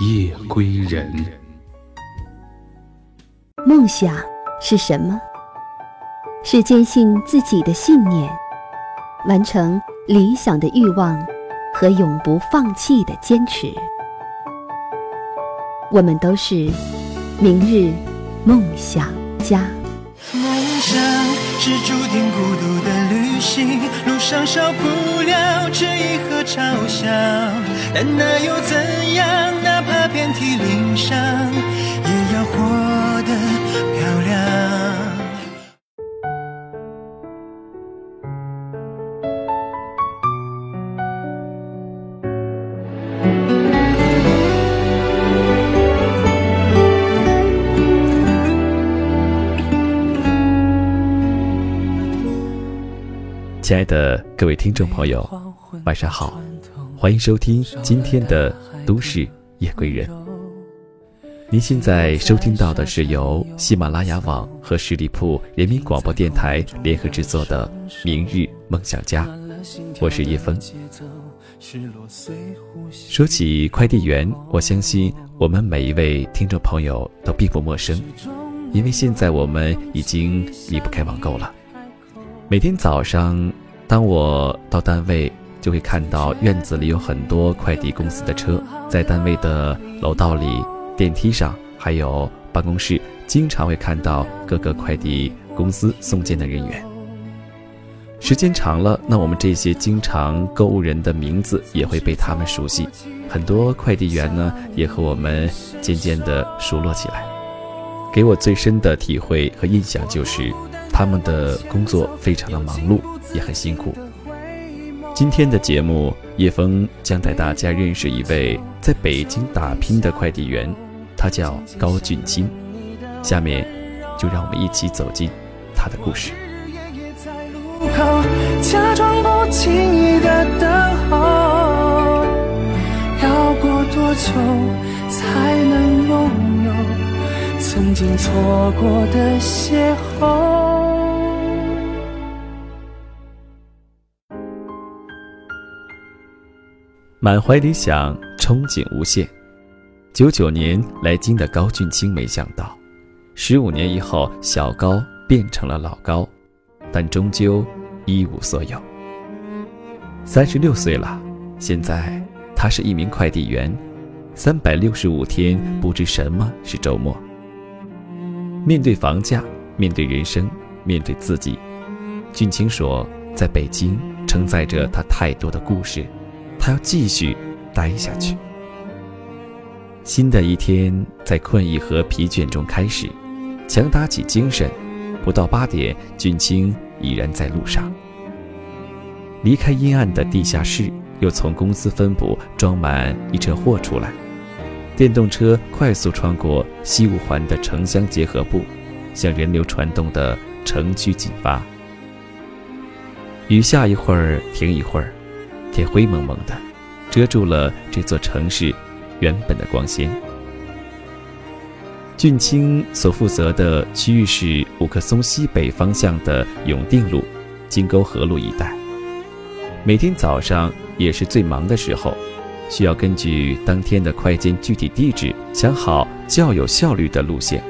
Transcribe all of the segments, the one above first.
夜归人。梦想是什么？是坚信自己的信念，完成理想的欲望和永不放弃的坚持。我们都是明日梦想家。梦想是注定孤独的旅行，路上少不了质疑和嘲笑，但那又怎样？哪怕遍体鳞伤，也要活得漂亮。亲爱的各位听众朋友，晚上好，欢迎收听今天的《都市夜归人》。您现在收听到的是由喜马拉雅网和十里铺人民广播电台联合制作的《明日梦想家》，我是叶峰。说起快递员，我相信我们每一位听众朋友都并不陌生，因为现在我们已经离不开网购了。每天早上，当我到单位，就会看到院子里有很多快递公司的车，在单位的楼道里、电梯上，还有办公室，经常会看到各个快递公司送件的人员。时间长了，那我们这些经常购物人的名字也会被他们熟悉，很多快递员呢，也和我们渐渐的熟络起来。给我最深的体会和印象就是。他们的工作非常的忙碌，也很辛苦。今天的节目，叶枫将带大家认识一位在北京打拼的快递员，他叫高俊清。下面，就让我们一起走进他的故事。假装不经意的等候，要过多久才能拥有曾经错过的邂逅？满怀理想，憧憬无限。九九年来京的高俊清，没想到，十五年以后，小高变成了老高，但终究一无所有。三十六岁了，现在他是一名快递员，三百六十五天不知什么是周末。面对房价，面对人生，面对自己，俊清说，在北京承载着他太多的故事。他要继续待下去。新的一天在困意和疲倦中开始，强打起精神。不到八点，俊清已然在路上。离开阴暗的地下室，又从公司分部装满一车货出来。电动车快速穿过西五环的城乡结合部，向人流传动的城区进发。雨下一会儿，停一会儿。天灰蒙蒙的，遮住了这座城市原本的光鲜。俊清所负责的区域是五棵松西北方向的永定路、金沟河路一带。每天早上也是最忙的时候，需要根据当天的快件具体地址想好较有效率的路线。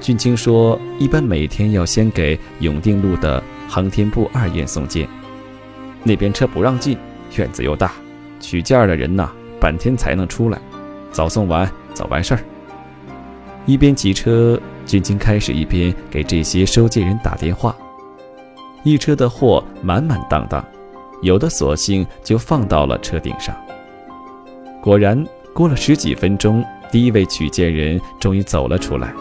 俊清说，一般每天要先给永定路的航天部二院送件。那边车不让进，院子又大，取件的人呐，半天才能出来，早送完早完事儿。一边骑车，军清开始一边给这些收件人打电话。一车的货满满当当，有的索性就放到了车顶上。果然，过了十几分钟，第一位取件人终于走了出来。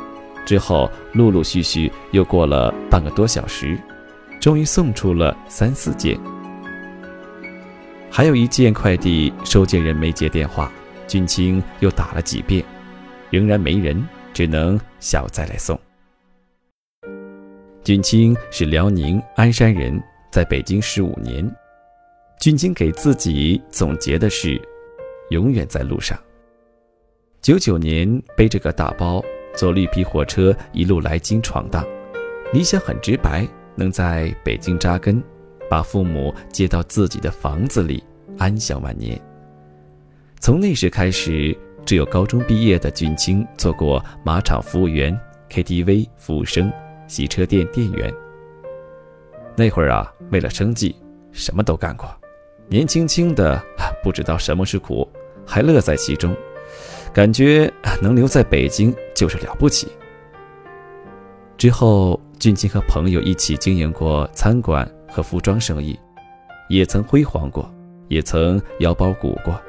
之后，陆陆续续又过了半个多小时，终于送出了三四件。还有一件快递收件人没接电话，俊清又打了几遍，仍然没人，只能小再来送。俊清是辽宁鞍山人，在北京十五年。俊清给自己总结的是：永远在路上。九九年背着个大包，坐绿皮火车一路来京闯荡，理想很直白，能在北京扎根，把父母接到自己的房子里，安享晚年。从那时开始，只有高中毕业的俊清做过马场服务员、KTV 服务生。洗车店店员。那会儿啊，为了生计，什么都干过，年轻轻的不知道什么是苦，还乐在其中，感觉能留在北京就是了不起。之后，俊清和朋友一起经营过餐馆和服装生意，也曾辉煌过，也曾腰包鼓过，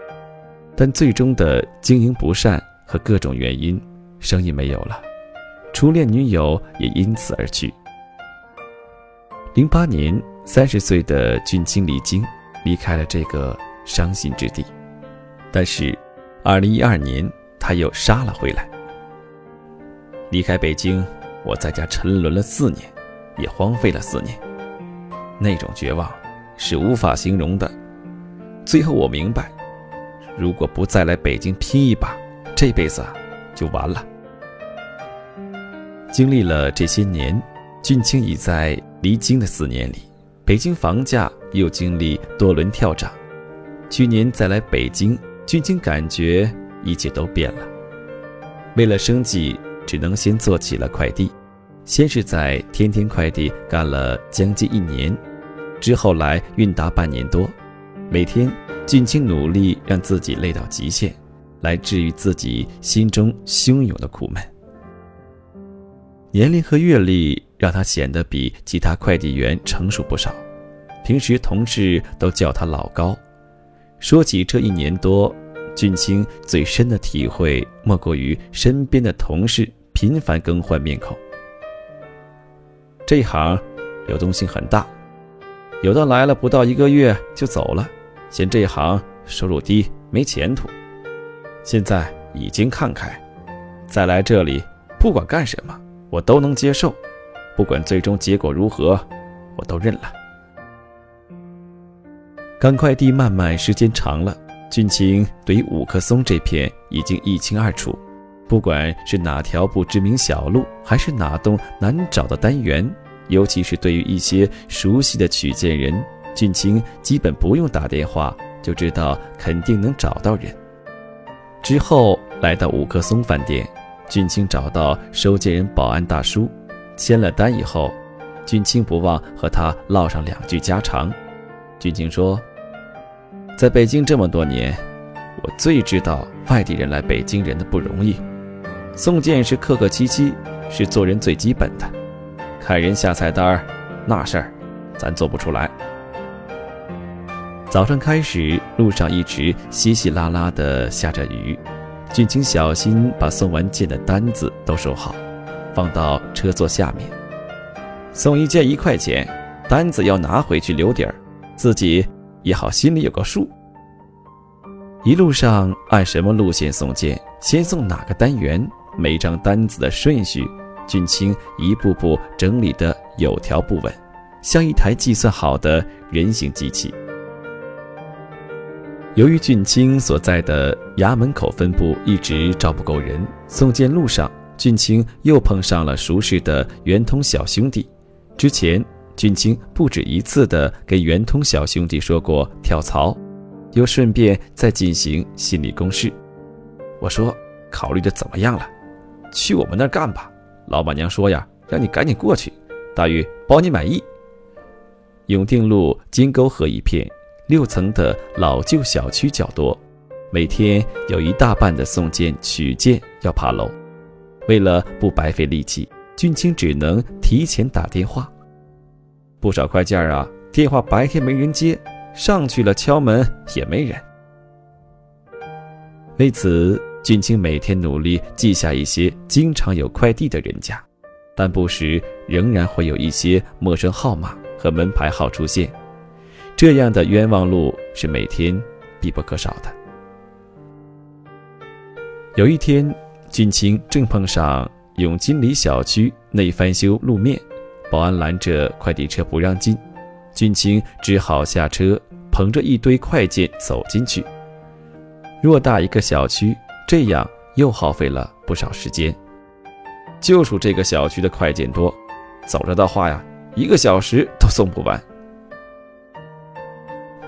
但最终的经营不善和各种原因，生意没有了。初恋女友也因此而去。零八年，三十岁的俊清离京，离开了这个伤心之地。但是，二零一二年他又杀了回来。离开北京，我在家沉沦了四年，也荒废了四年。那种绝望，是无法形容的。最后我明白，如果不再来北京拼一把，这辈子就完了。经历了这些年，俊清已在离京的四年里，北京房价又经历多轮跳涨。去年再来北京，俊清感觉一切都变了。为了生计，只能先做起了快递，先是在天天快递干了将近一年，之后来运达半年多。每天，俊清努力让自己累到极限，来治愈自己心中汹涌的苦闷。年龄和阅历让他显得比其他快递员成熟不少，平时同事都叫他老高。说起这一年多，俊清最深的体会莫过于身边的同事频繁更换面孔。这一行流动性很大，有的来了不到一个月就走了，嫌这一行收入低没前途。现在已经看开，再来这里不管干什么。我都能接受，不管最终结果如何，我都认了。赶快递慢慢时间长了，俊清对于五棵松这片已经一清二楚。不管是哪条不知名小路，还是哪栋难找的单元，尤其是对于一些熟悉的取件人，俊清基本不用打电话就知道肯定能找到人。之后来到五棵松饭店。俊清找到收件人保安大叔，签了单以后，俊清不忘和他唠上两句家常。俊清说：“在北京这么多年，我最知道外地人来北京人的不容易。送件是客客气气，是做人最基本的。看人下菜单那事儿，咱做不出来。”早上开始，路上一直稀稀拉拉的下着雨。俊清小心把送完件的单子都收好，放到车座下面。送一件一块钱，单子要拿回去留底儿，自己也好心里有个数。一路上按什么路线送件，先送哪个单元，每张单子的顺序，俊清一步步整理得有条不紊，像一台计算好的人形机器。由于俊清所在的衙门口分部一直招不够人，送件路上，俊清又碰上了熟识的圆通小兄弟。之前，俊清不止一次地给圆通小兄弟说过跳槽，又顺便再进行心理攻势。我说：“考虑的怎么样了？去我们那儿干吧。老板娘说呀，让你赶紧过去，待遇包你满意。”永定路金沟河一片。六层的老旧小区较多，每天有一大半的送件取件要爬楼。为了不白费力气，俊清只能提前打电话。不少快件啊，电话白天没人接，上去了敲门也没人。为此，俊清每天努力记下一些经常有快递的人家，但不时仍然会有一些陌生号码和门牌号出现。这样的冤枉路是每天必不可少的。有一天，俊清正碰上永金里小区内翻修路面，保安拦着快递车不让进，俊清只好下车，捧着一堆快件走进去。偌大一个小区，这样又耗费了不少时间。就属这个小区的快件多，走着的话呀，一个小时都送不完。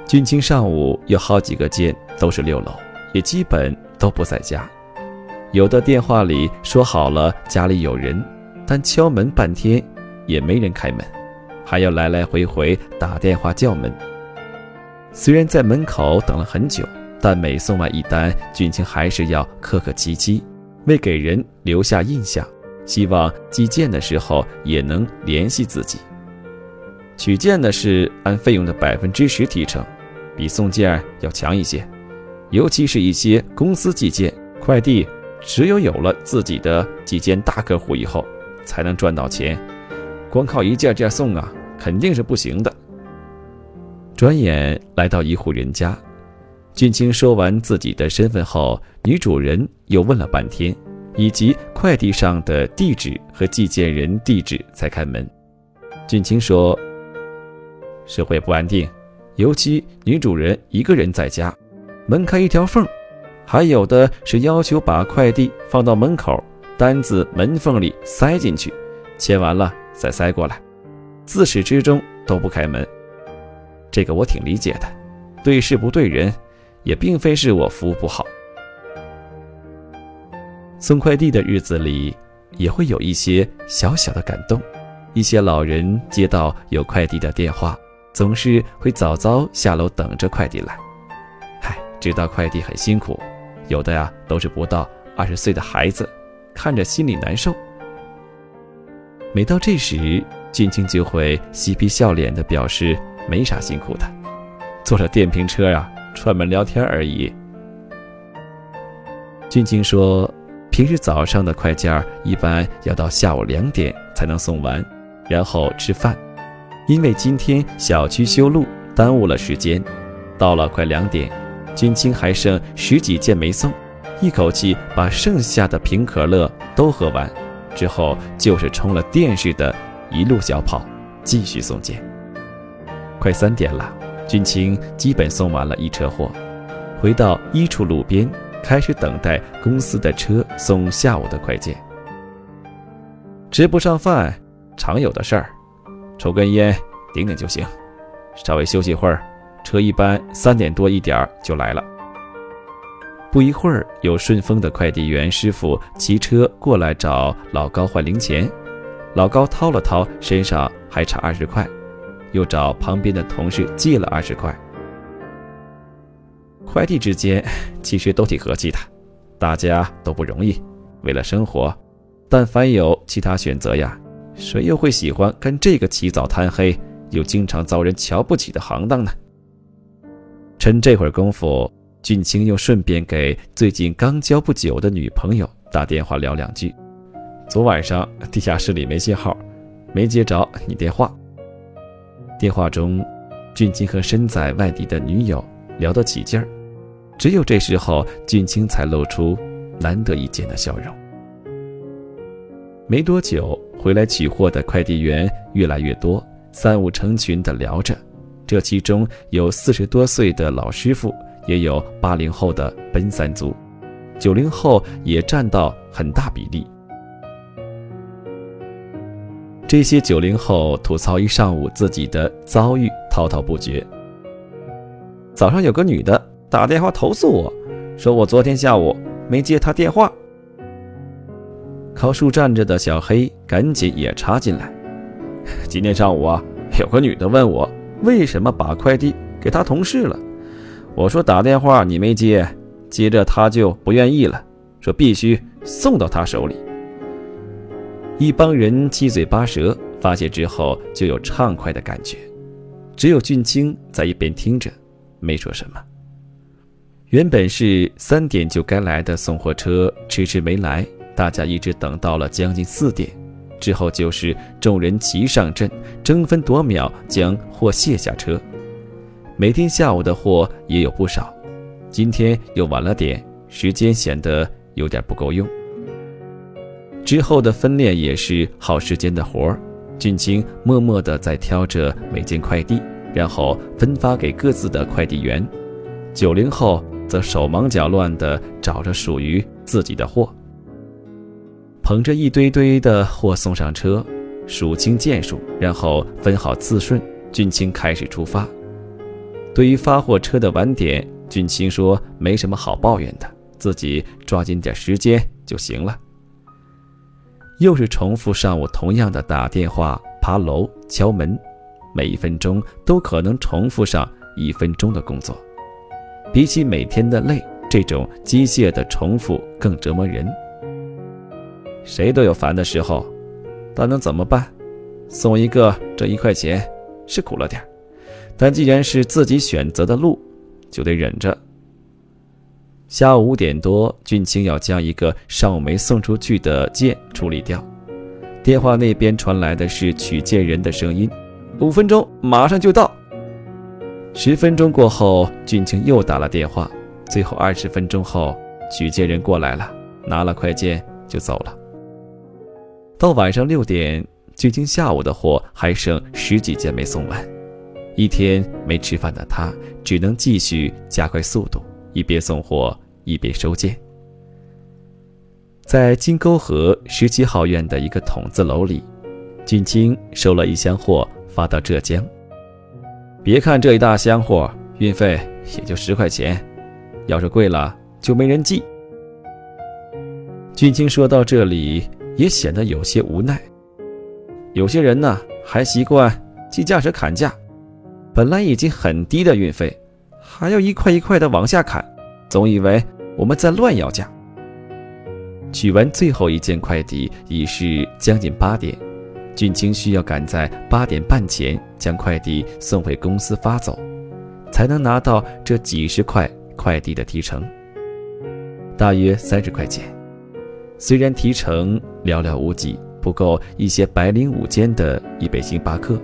俊清上午有好几个件都是六楼，也基本都不在家。有的电话里说好了家里有人，但敲门半天也没人开门，还要来来回回打电话叫门。虽然在门口等了很久，但每送完一单，俊清还是要客客气气，为给人留下印象。希望寄件的时候也能联系自己。取件的是按费用的百分之十提成，比送件要强一些。尤其是一些公司寄件快递，只有有了自己的几件大客户以后，才能赚到钱。光靠一件件送啊，肯定是不行的。转眼来到一户人家，俊清说完自己的身份后，女主人又问了半天。以及快递上的地址和寄件人地址才开门。俊清说：“社会不安定，尤其女主人一个人在家，门开一条缝，还有的是要求把快递放到门口，单子门缝里塞进去，签完了再塞过来，自始至终都不开门。这个我挺理解的，对事不对人，也并非是我服务不好。”送快递的日子里，也会有一些小小的感动。一些老人接到有快递的电话，总是会早早下楼等着快递来。嗨，知道快递很辛苦，有的呀都是不到二十岁的孩子，看着心里难受。每到这时，俊清就会嬉皮笑脸的表示没啥辛苦的，坐着电瓶车呀，串门聊天而已。俊清说。平时早上的快件一般要到下午两点才能送完，然后吃饭。因为今天小区修路耽误了时间，到了快两点，俊清还剩十几件没送，一口气把剩下的瓶可乐都喝完，之后就是充了电似的，一路小跑继续送件。快三点了，俊清基本送完了一车货，回到一处路边。开始等待公司的车送下午的快件。吃不上饭，常有的事儿，抽根烟顶顶就行。稍微休息会儿，车一般三点多一点就来了。不一会儿，有顺丰的快递员师傅骑车过来找老高换零钱，老高掏了掏身上还差二十块，又找旁边的同事借了二十块。快递之间其实都挺和气的，大家都不容易，为了生活，但凡有其他选择呀，谁又会喜欢干这个起早贪黑又经常遭人瞧不起的行当呢？趁这会儿功夫，俊清又顺便给最近刚交不久的女朋友打电话聊两句。昨晚上地下室里没信号，没接着你电话。电话中，俊清和身在外地的女友聊得起劲儿。只有这时候，俊清才露出难得一见的笑容。没多久，回来取货的快递员越来越多，三五成群的聊着。这其中有四十多岁的老师傅，也有八零后的奔三族，九零后也占到很大比例。这些九零后吐槽一上午自己的遭遇，滔滔不绝。早上有个女的。打电话投诉我，说我昨天下午没接她电话。靠树站着的小黑赶紧也插进来。今天上午啊，有个女的问我为什么把快递给她同事了。我说打电话你没接，接着她就不愿意了，说必须送到她手里。一帮人七嘴八舌，发泄之后就有畅快的感觉。只有俊清在一边听着，没说什么。原本是三点就该来的送货车迟迟没来，大家一直等到了将近四点，之后就是众人齐上阵，争分夺秒将货卸下车。每天下午的货也有不少，今天又晚了点，时间显得有点不够用。之后的分拣也是耗时间的活儿。俊清默默地在挑着每件快递，然后分发给各自的快递员。九零后则手忙脚乱地找着属于自己的货，捧着一堆堆的货送上车，数清件数，然后分好次顺。俊清开始出发。对于发货车的晚点，俊清说没什么好抱怨的，自己抓紧点时间就行了。又是重复上午同样的打电话、爬楼、敲门，每一分钟都可能重复上一分钟的工作。比起每天的累，这种机械的重复更折磨人。谁都有烦的时候，但能怎么办？送一个挣一块钱，是苦了点但既然是自己选择的路，就得忍着。下午五点多，俊清要将一个上午没送出去的件处理掉。电话那边传来的是取件人的声音：“五分钟，马上就到。”十分钟过后，俊清又打了电话。最后二十分钟后，取件人过来了，拿了快件就走了。到晚上六点，俊清下午的货还剩十几件没送完。一天没吃饭的他，只能继续加快速度，一边送货一边收件。在金沟河十七号院的一个筒子楼里，俊清收了一箱货发到浙江。别看这一大箱货，运费也就十块钱，要是贵了就没人寄。俊清说到这里也显得有些无奈。有些人呢还习惯计价时砍价，本来已经很低的运费，还要一块一块的往下砍，总以为我们在乱要价。取完最后一件快递已是将近八点。俊清需要赶在八点半前将快递送回公司发走，才能拿到这几十块快递的提成，大约三十块钱。虽然提成寥寥无几，不够一些白领午间的一杯星巴克，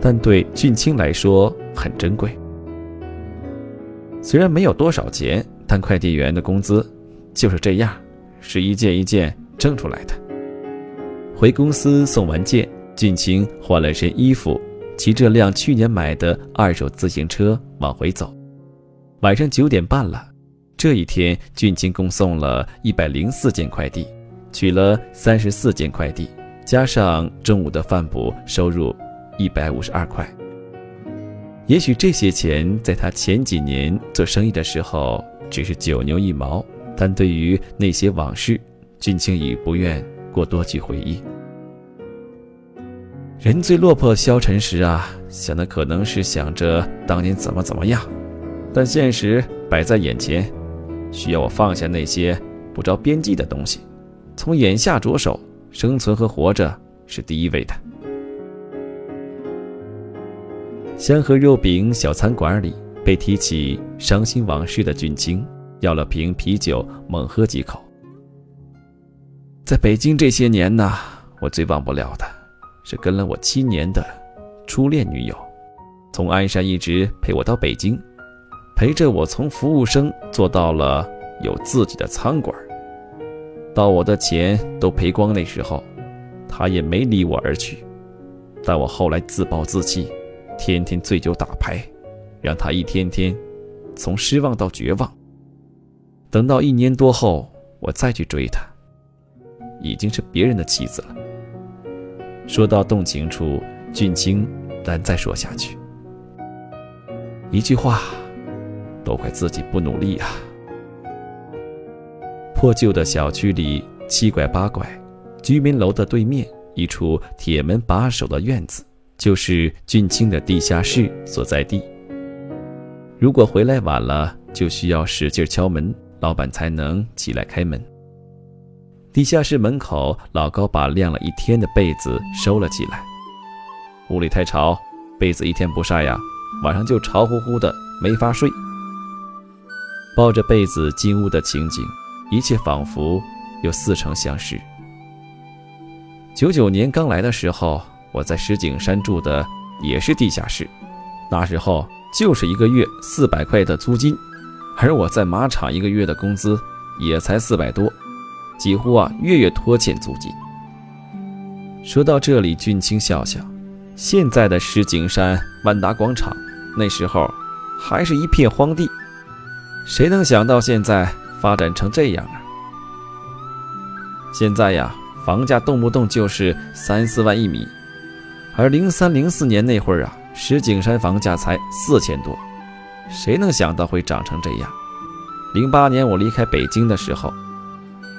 但对俊清来说很珍贵。虽然没有多少钱，但快递员的工资就是这样，是一件一件挣出来的。回公司送完件，俊清换了身衣服，骑着辆去年买的二手自行车往回走。晚上九点半了，这一天俊清共送了一百零四件快递，取了三十四件快递，加上中午的饭补，收入一百五十二块。也许这些钱在他前几年做生意的时候只是九牛一毛，但对于那些往事，俊清已不愿。过多去回忆，人最落魄消沉时啊，想的可能是想着当年怎么怎么样，但现实摆在眼前，需要我放下那些不着边际的东西，从眼下着手，生存和活着是第一位的。香河肉饼小餐馆里，被提起伤心往事的俊清，要了瓶啤酒，猛喝几口。在北京这些年呢，我最忘不了的，是跟了我七年的初恋女友，从鞍山一直陪我到北京，陪着我从服务生做到了有自己的餐馆，到我的钱都赔光那时候，她也没离我而去。但我后来自暴自弃，天天醉酒打牌，让他一天天从失望到绝望。等到一年多后，我再去追她。已经是别人的妻子了。说到动情处，俊清难再说下去。一句话，都怪自己不努力啊！破旧的小区里七拐八拐，居民楼的对面一处铁门把守的院子，就是俊清的地下室所在地。如果回来晚了，就需要使劲敲门，老板才能起来开门。地下室门口，老高把晾了一天的被子收了起来。屋里太潮，被子一天不晒呀，晚上就潮乎乎的，没法睡。抱着被子进屋的情景，一切仿佛又似曾相识。九九年刚来的时候，我在石景山住的也是地下室，那时候就是一个月四百块的租金，而我在马场一个月的工资也才四百多。几乎啊月月拖欠租金。说到这里，俊清笑笑，现在的石景山万达广场，那时候还是一片荒地，谁能想到现在发展成这样啊？现在呀，房价动不动就是三四万一米，而零三零四年那会儿啊，石景山房价才四千多，谁能想到会涨成这样？零八年我离开北京的时候，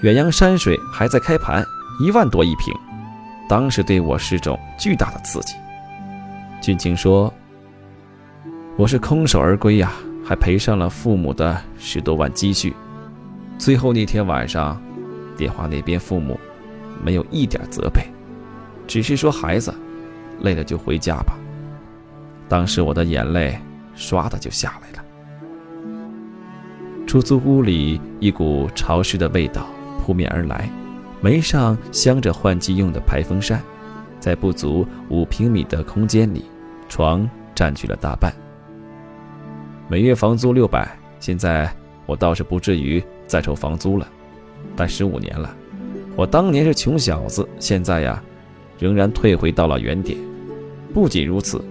远洋山水还在开盘，一万多一平，当时对我是种巨大的刺激。俊清说：“我是空手而归呀，还赔上了父母的十多万积蓄。最后那天晚上，电话那边父母没有一点责备，只是说孩子累了就回家吧。当时我的眼泪唰的就下来了。”出租屋里一股潮湿的味道扑面而来，门上镶着换季用的排风扇，在不足五平米的空间里，床占据了大半。每月房租六百，现在我倒是不至于再愁房租了，但十五年了，我当年是穷小子，现在呀，仍然退回到了原点。不仅如此，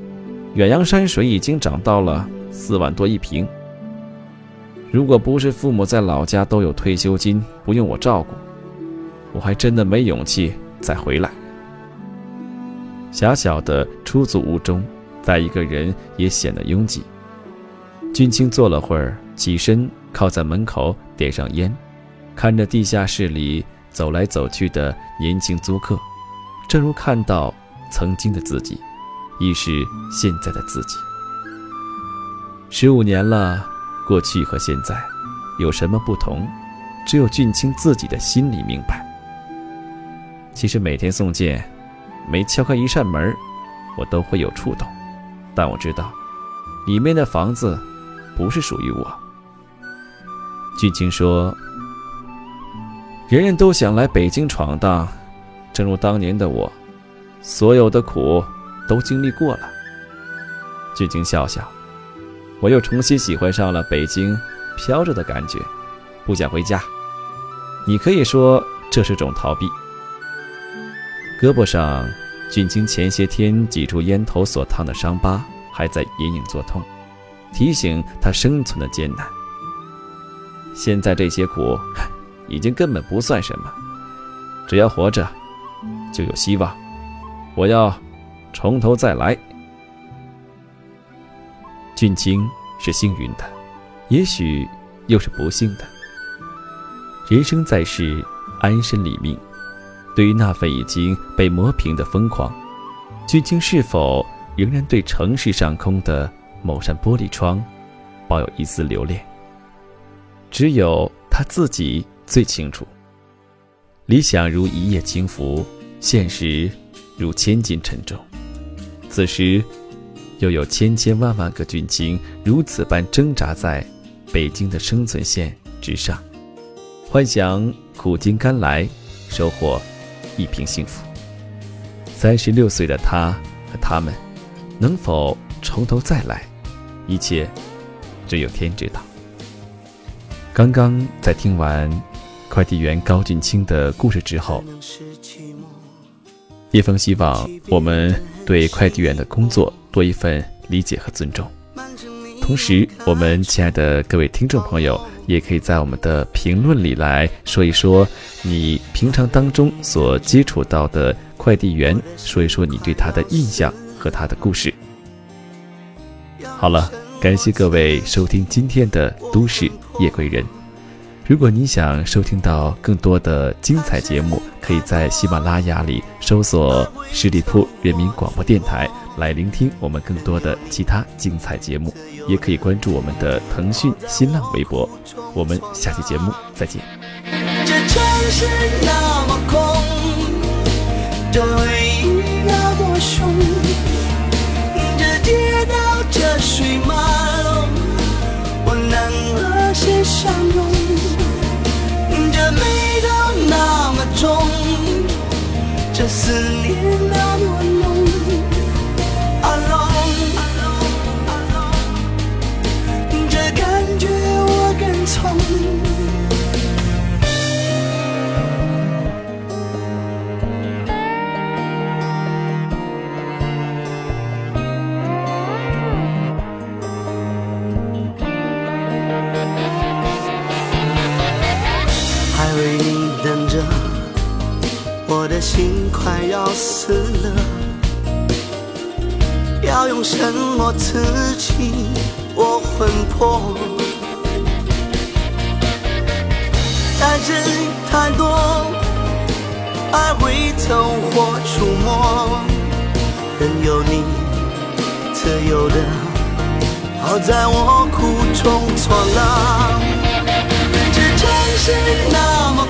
远洋山水已经涨到了四万多一平。如果不是父母在老家都有退休金，不用我照顾，我还真的没勇气再回来。狭小的出租屋中，带一个人也显得拥挤。俊清坐了会儿，起身靠在门口，点上烟，看着地下室里走来走去的年轻租客，正如看到曾经的自己，亦是现在的自己。十五年了。过去和现在有什么不同？只有俊清自己的心里明白。其实每天送件，每敲开一扇门，我都会有触动。但我知道，里面的房子不是属于我。俊清说：“人人都想来北京闯荡，正如当年的我，所有的苦都经历过了。”俊清笑笑。我又重新喜欢上了北京飘着的感觉，不想回家。你可以说这是种逃避。胳膊上俊清前些天挤出烟头所烫的伤疤还在隐隐作痛，提醒他生存的艰难。现在这些苦已经根本不算什么，只要活着就有希望。我要从头再来。俊清是幸运的，也许又是不幸的。人生在世，安身立命。对于那份已经被磨平的疯狂，俊清是否仍然对城市上空的某扇玻璃窗抱有一丝留恋？只有他自己最清楚。理想如一叶轻浮，现实如千斤沉重。此时。又有千千万万个俊清如此般挣扎在北京的生存线之上，幻想苦尽甘来，收获一平幸福。三十六岁的他和他们，能否从头再来？一切只有天知道。刚刚在听完快递员高俊清的故事之后，叶枫希望我们对快递员的工作。多一份理解和尊重。同时，我们亲爱的各位听众朋友，也可以在我们的评论里来说一说你平常当中所接触到的快递员，说一说你对他的印象和他的故事。好了，感谢各位收听今天的《都市夜归人》。如果你想收听到更多的精彩节目，可以在喜马拉雅里搜索十里铺人民广播电台。来聆听我们更多的其他精彩节目，也可以关注我们的腾讯、新浪微博。我们下期节目再见。这城市那么空，这回忆那么凶，这街道这水马龙，和谁相拥？这味道那么重，这思念那么浓。alone，这感觉我更从。我的心快要死了。要用什么刺激我魂魄？在这里太多爱会走火出没，任由你自由的，好在我苦中作乐。这城市那么，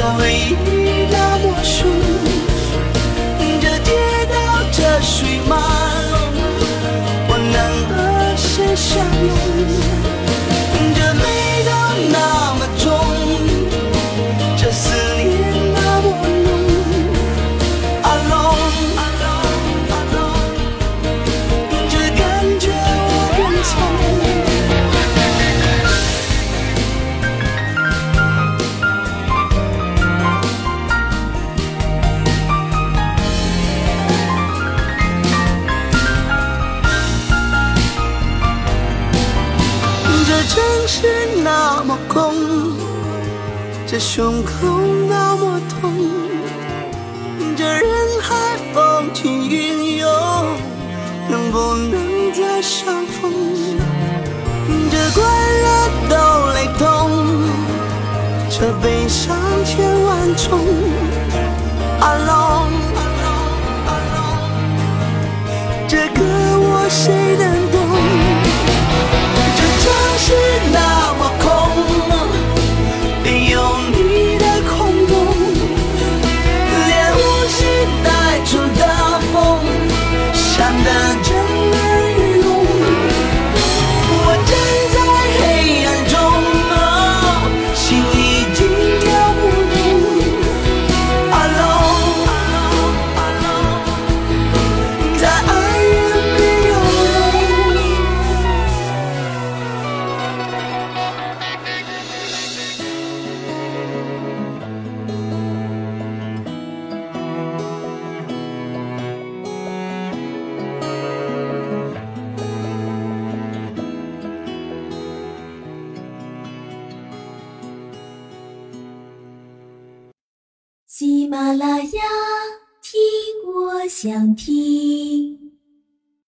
这回忆那么凶，这街道这水马龙，我能和谁相拥？这味道那这胸口那么痛，这人海风起云涌，能不能再相逢？这快乐都雷同，这悲伤千万种。